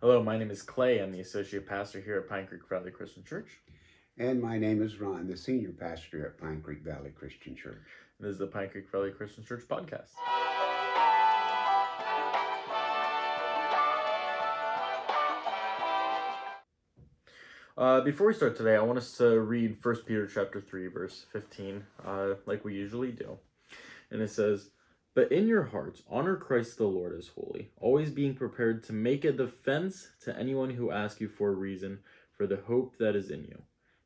Hello, my name is Clay. I'm the associate pastor here at Pine Creek Valley Christian Church. And my name is Ron, the senior pastor at Pine Creek Valley Christian Church. This is the Pine Creek Valley Christian Church podcast. Uh, before we start today, I want us to read 1 Peter chapter 3, verse 15, uh, like we usually do. And it says, But in your hearts, honor Christ the Lord as holy, always being prepared to make a defense to anyone who asks you for a reason for the hope that is in you,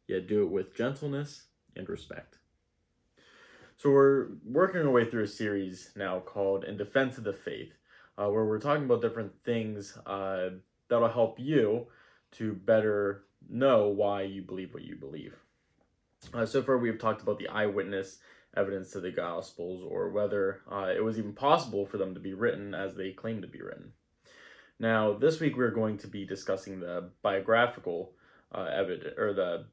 yet do it with gentleness and respect. So we're working our way through a series now called In Defense of the Faith, uh, where we're talking about different things uh, that'll help you to better know why you believe what you believe. Uh, so far, we've talked about the eyewitness evidence to the Gospels, or whether uh, it was even possible for them to be written as they claim to be written. Now, this week we're going to be discussing the biographical uh, evidence, or the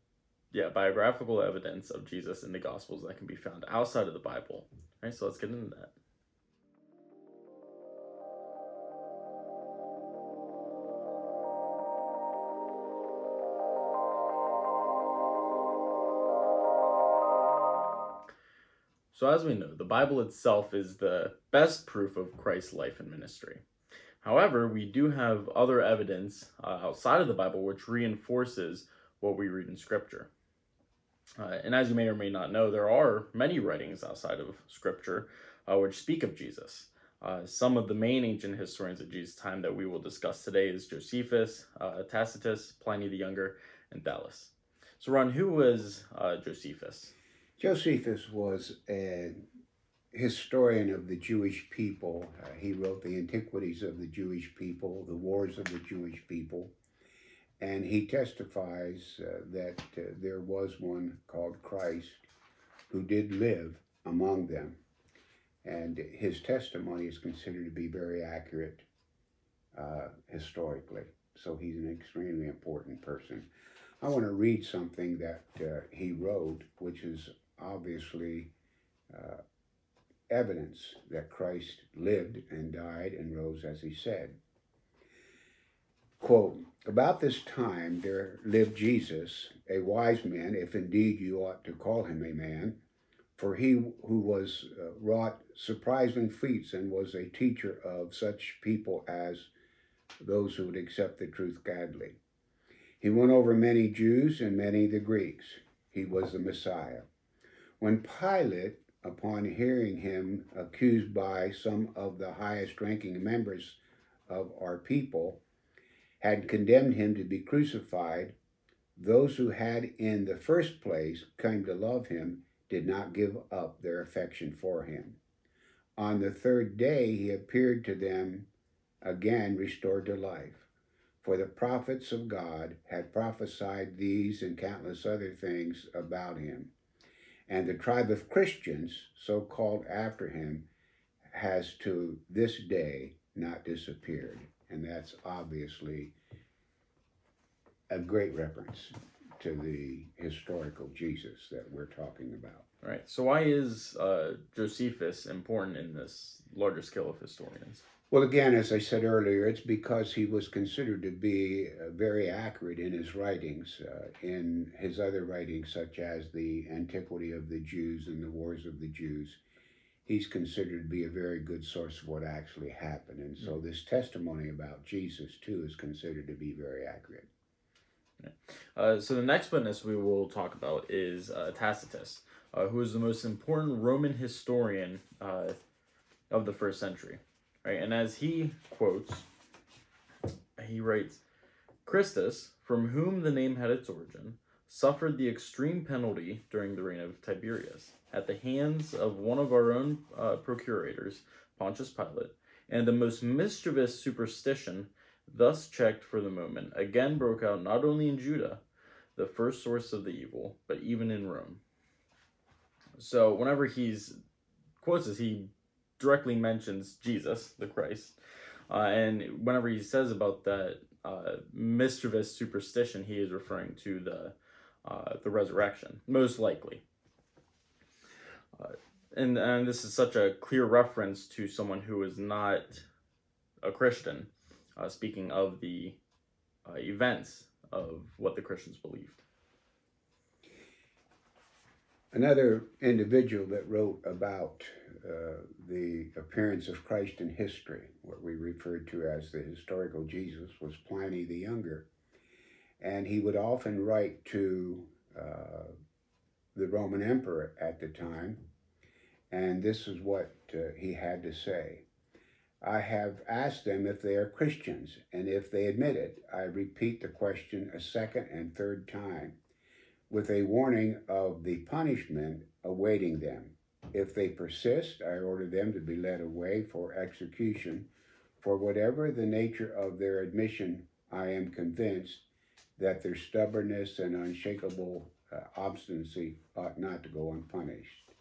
yeah biographical evidence of Jesus in the Gospels that can be found outside of the Bible. All right, so let's get into that. So, as we know, the Bible itself is the best proof of Christ's life and ministry. However, we do have other evidence uh, outside of the Bible which reinforces what we read in Scripture. Uh, and as you may or may not know, there are many writings outside of Scripture uh, which speak of Jesus. Uh, some of the main ancient historians of Jesus' time that we will discuss today is Josephus, uh, Tacitus, Pliny the Younger, and Thallus. So, Ron, who was uh, Josephus? Josephus was a historian of the Jewish people. Uh, he wrote the antiquities of the Jewish people, the wars of the Jewish people, and he testifies uh, that uh, there was one called Christ who did live among them. And his testimony is considered to be very accurate uh, historically. So he's an extremely important person. I want to read something that uh, he wrote, which is obviously uh, evidence that Christ lived and died and rose as he said. Quote, About this time there lived Jesus, a wise man, if indeed you ought to call him a man, for he who was uh, wrought surprising feats and was a teacher of such people as those who would accept the truth gladly. He won over many Jews and many the Greeks. He was the Messiah. When Pilate, upon hearing him accused by some of the highest ranking members of our people, had condemned him to be crucified, those who had in the first place come to love him did not give up their affection for him. On the third day he appeared to them again restored to life. For the prophets of God had prophesied these and countless other things about him. And the tribe of Christians, so called after him, has to this day not disappeared. And that's obviously a great reference to the historical Jesus that we're talking about. All right. So why is uh, Josephus important in this larger scale of historians? Well, again, as I said earlier, it's because he was considered to be uh, very accurate in his writings, uh, in his other writings, such as the Antiquity of the Jews and the Wars of the Jews. He's considered to be a very good source of what actually happened. And so, this testimony about Jesus, too, is considered to be very accurate. Uh, so, the next witness we will talk about is uh, Tacitus, uh, who is the most important Roman historian uh, of the first century. Right? And as he quotes, he writes, Christus, from whom the name had its origin, suffered the extreme penalty during the reign of Tiberius at the hands of one of our own uh, procurators, Pontius Pilate, and the most mischievous superstition, thus checked for the moment, again broke out not only in Judah, the first source of the evil, but even in Rome. So whenever he's quotes this, he directly mentions Jesus, the Christ. Uh, and whenever he says about that uh, mischievous superstition, he is referring to the uh, the resurrection, most likely. Uh, and and this is such a clear reference to someone who is not a Christian, uh, speaking of the uh, events of what the Christians believed. Another individual that wrote about uh, the appearance of Christ in history, what we refer to as the historical Jesus, was Pliny the Younger. And he would often write to uh, the Roman emperor at the time, and this is what uh, he had to say. I have asked them if they are Christians, and if they admit it, I repeat the question a second and third time, with a warning of the punishment awaiting them. If they persist, I order them to be led away for execution. For whatever the nature of their admission, I am convinced that their stubbornness and unshakable uh, obstinacy ought not to go unpunished.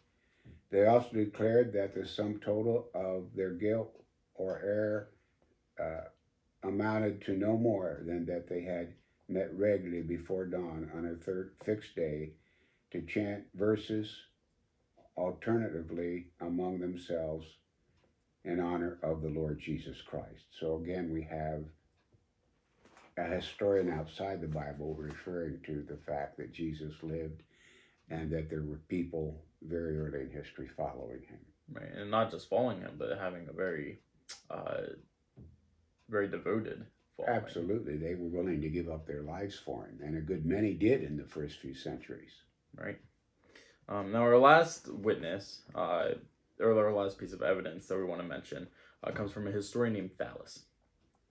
They also declared that the sum total of their guilt or error uh, amounted to no more than that they had met regularly before dawn on a third fixed day to chant verses alternatively among themselves in honor of the Lord Jesus Christ. So again, we have a historian outside the Bible referring to the fact that Jesus lived and that there were people very early in history following him. Right, and not just following him, but having a very, uh, very devoted. Following. Absolutely, they were willing to give up their lives for him, and a good many did in the first few centuries. Right. Um, now, our last witness, uh, or our last piece of evidence that we want to mention, uh, comes from a historian named Thallus.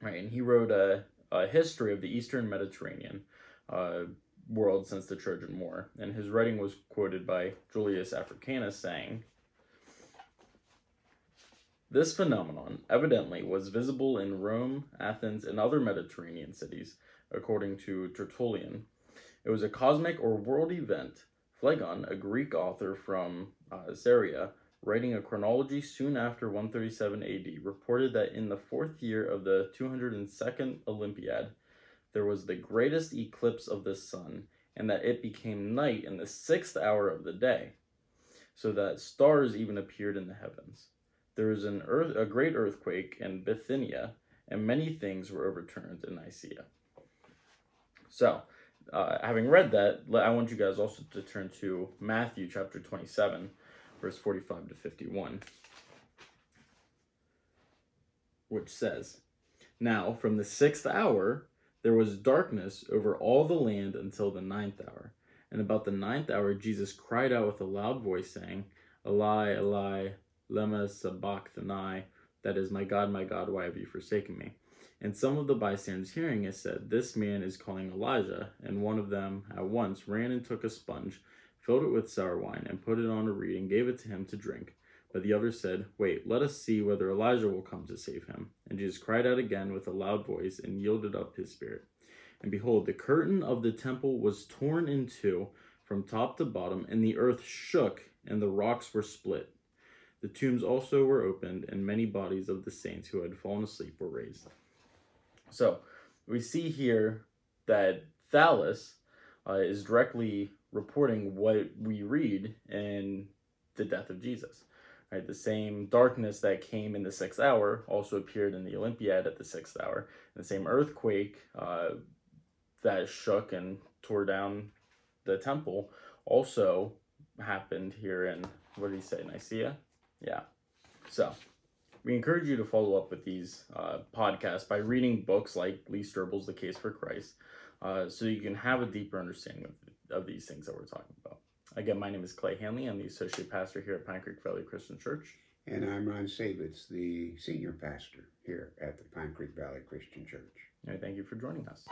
Right, and he wrote a, a history of the Eastern Mediterranean uh, world since the Trojan War, and his writing was quoted by Julius Africanus saying, this phenomenon evidently was visible in Rome, Athens, and other Mediterranean cities, according to Tertullian. It was a cosmic or world event. Phlegon, a Greek author from uh, Syria, writing a chronology soon after 137 AD, reported that in the fourth year of the 202nd Olympiad, there was the greatest eclipse of the sun, and that it became night in the sixth hour of the day, so that stars even appeared in the heavens. There was an earth, a great earthquake in Bithynia, and many things were overturned in Nicaea. So, uh, having read that, I want you guys also to turn to Matthew chapter 27, verse 45 to 51, which says, Now, from the sixth hour, there was darkness over all the land until the ninth hour. And about the ninth hour, Jesus cried out with a loud voice, saying, Eli, Eli, Lema sabachthani, that is, my God, my God, why have you forsaken me? And some of the bystanders hearing it said, This man is calling Elijah. And one of them at once ran and took a sponge, filled it with sour wine, and put it on a reed, and gave it to him to drink. But the others said, Wait, let us see whether Elijah will come to save him. And Jesus cried out again with a loud voice, and yielded up his spirit. And behold, the curtain of the temple was torn in two from top to bottom, and the earth shook, and the rocks were split. The tombs also were opened, and many bodies of the saints who had fallen asleep were raised. So we see here that Thallus uh, is directly reporting what we read in the death of Jesus. Right, the same darkness that came in the sixth hour also appeared in the Olympiad at the sixth hour. And the same earthquake uh, that shook and tore down the temple also happened here in what did he say, Nicaea? Yeah. So we encourage you to follow up with these uh, podcasts by reading books like Lee Strobel's The Case for Christ uh, so you can have a deeper understanding of, of these things that we're talking about. Again, my name is Clay Hanley. I'm the associate pastor here at Pine Creek Valley Christian Church. And I'm Ron Savitz, the senior pastor here at the Pine Creek Valley Christian Church. And thank you for joining us.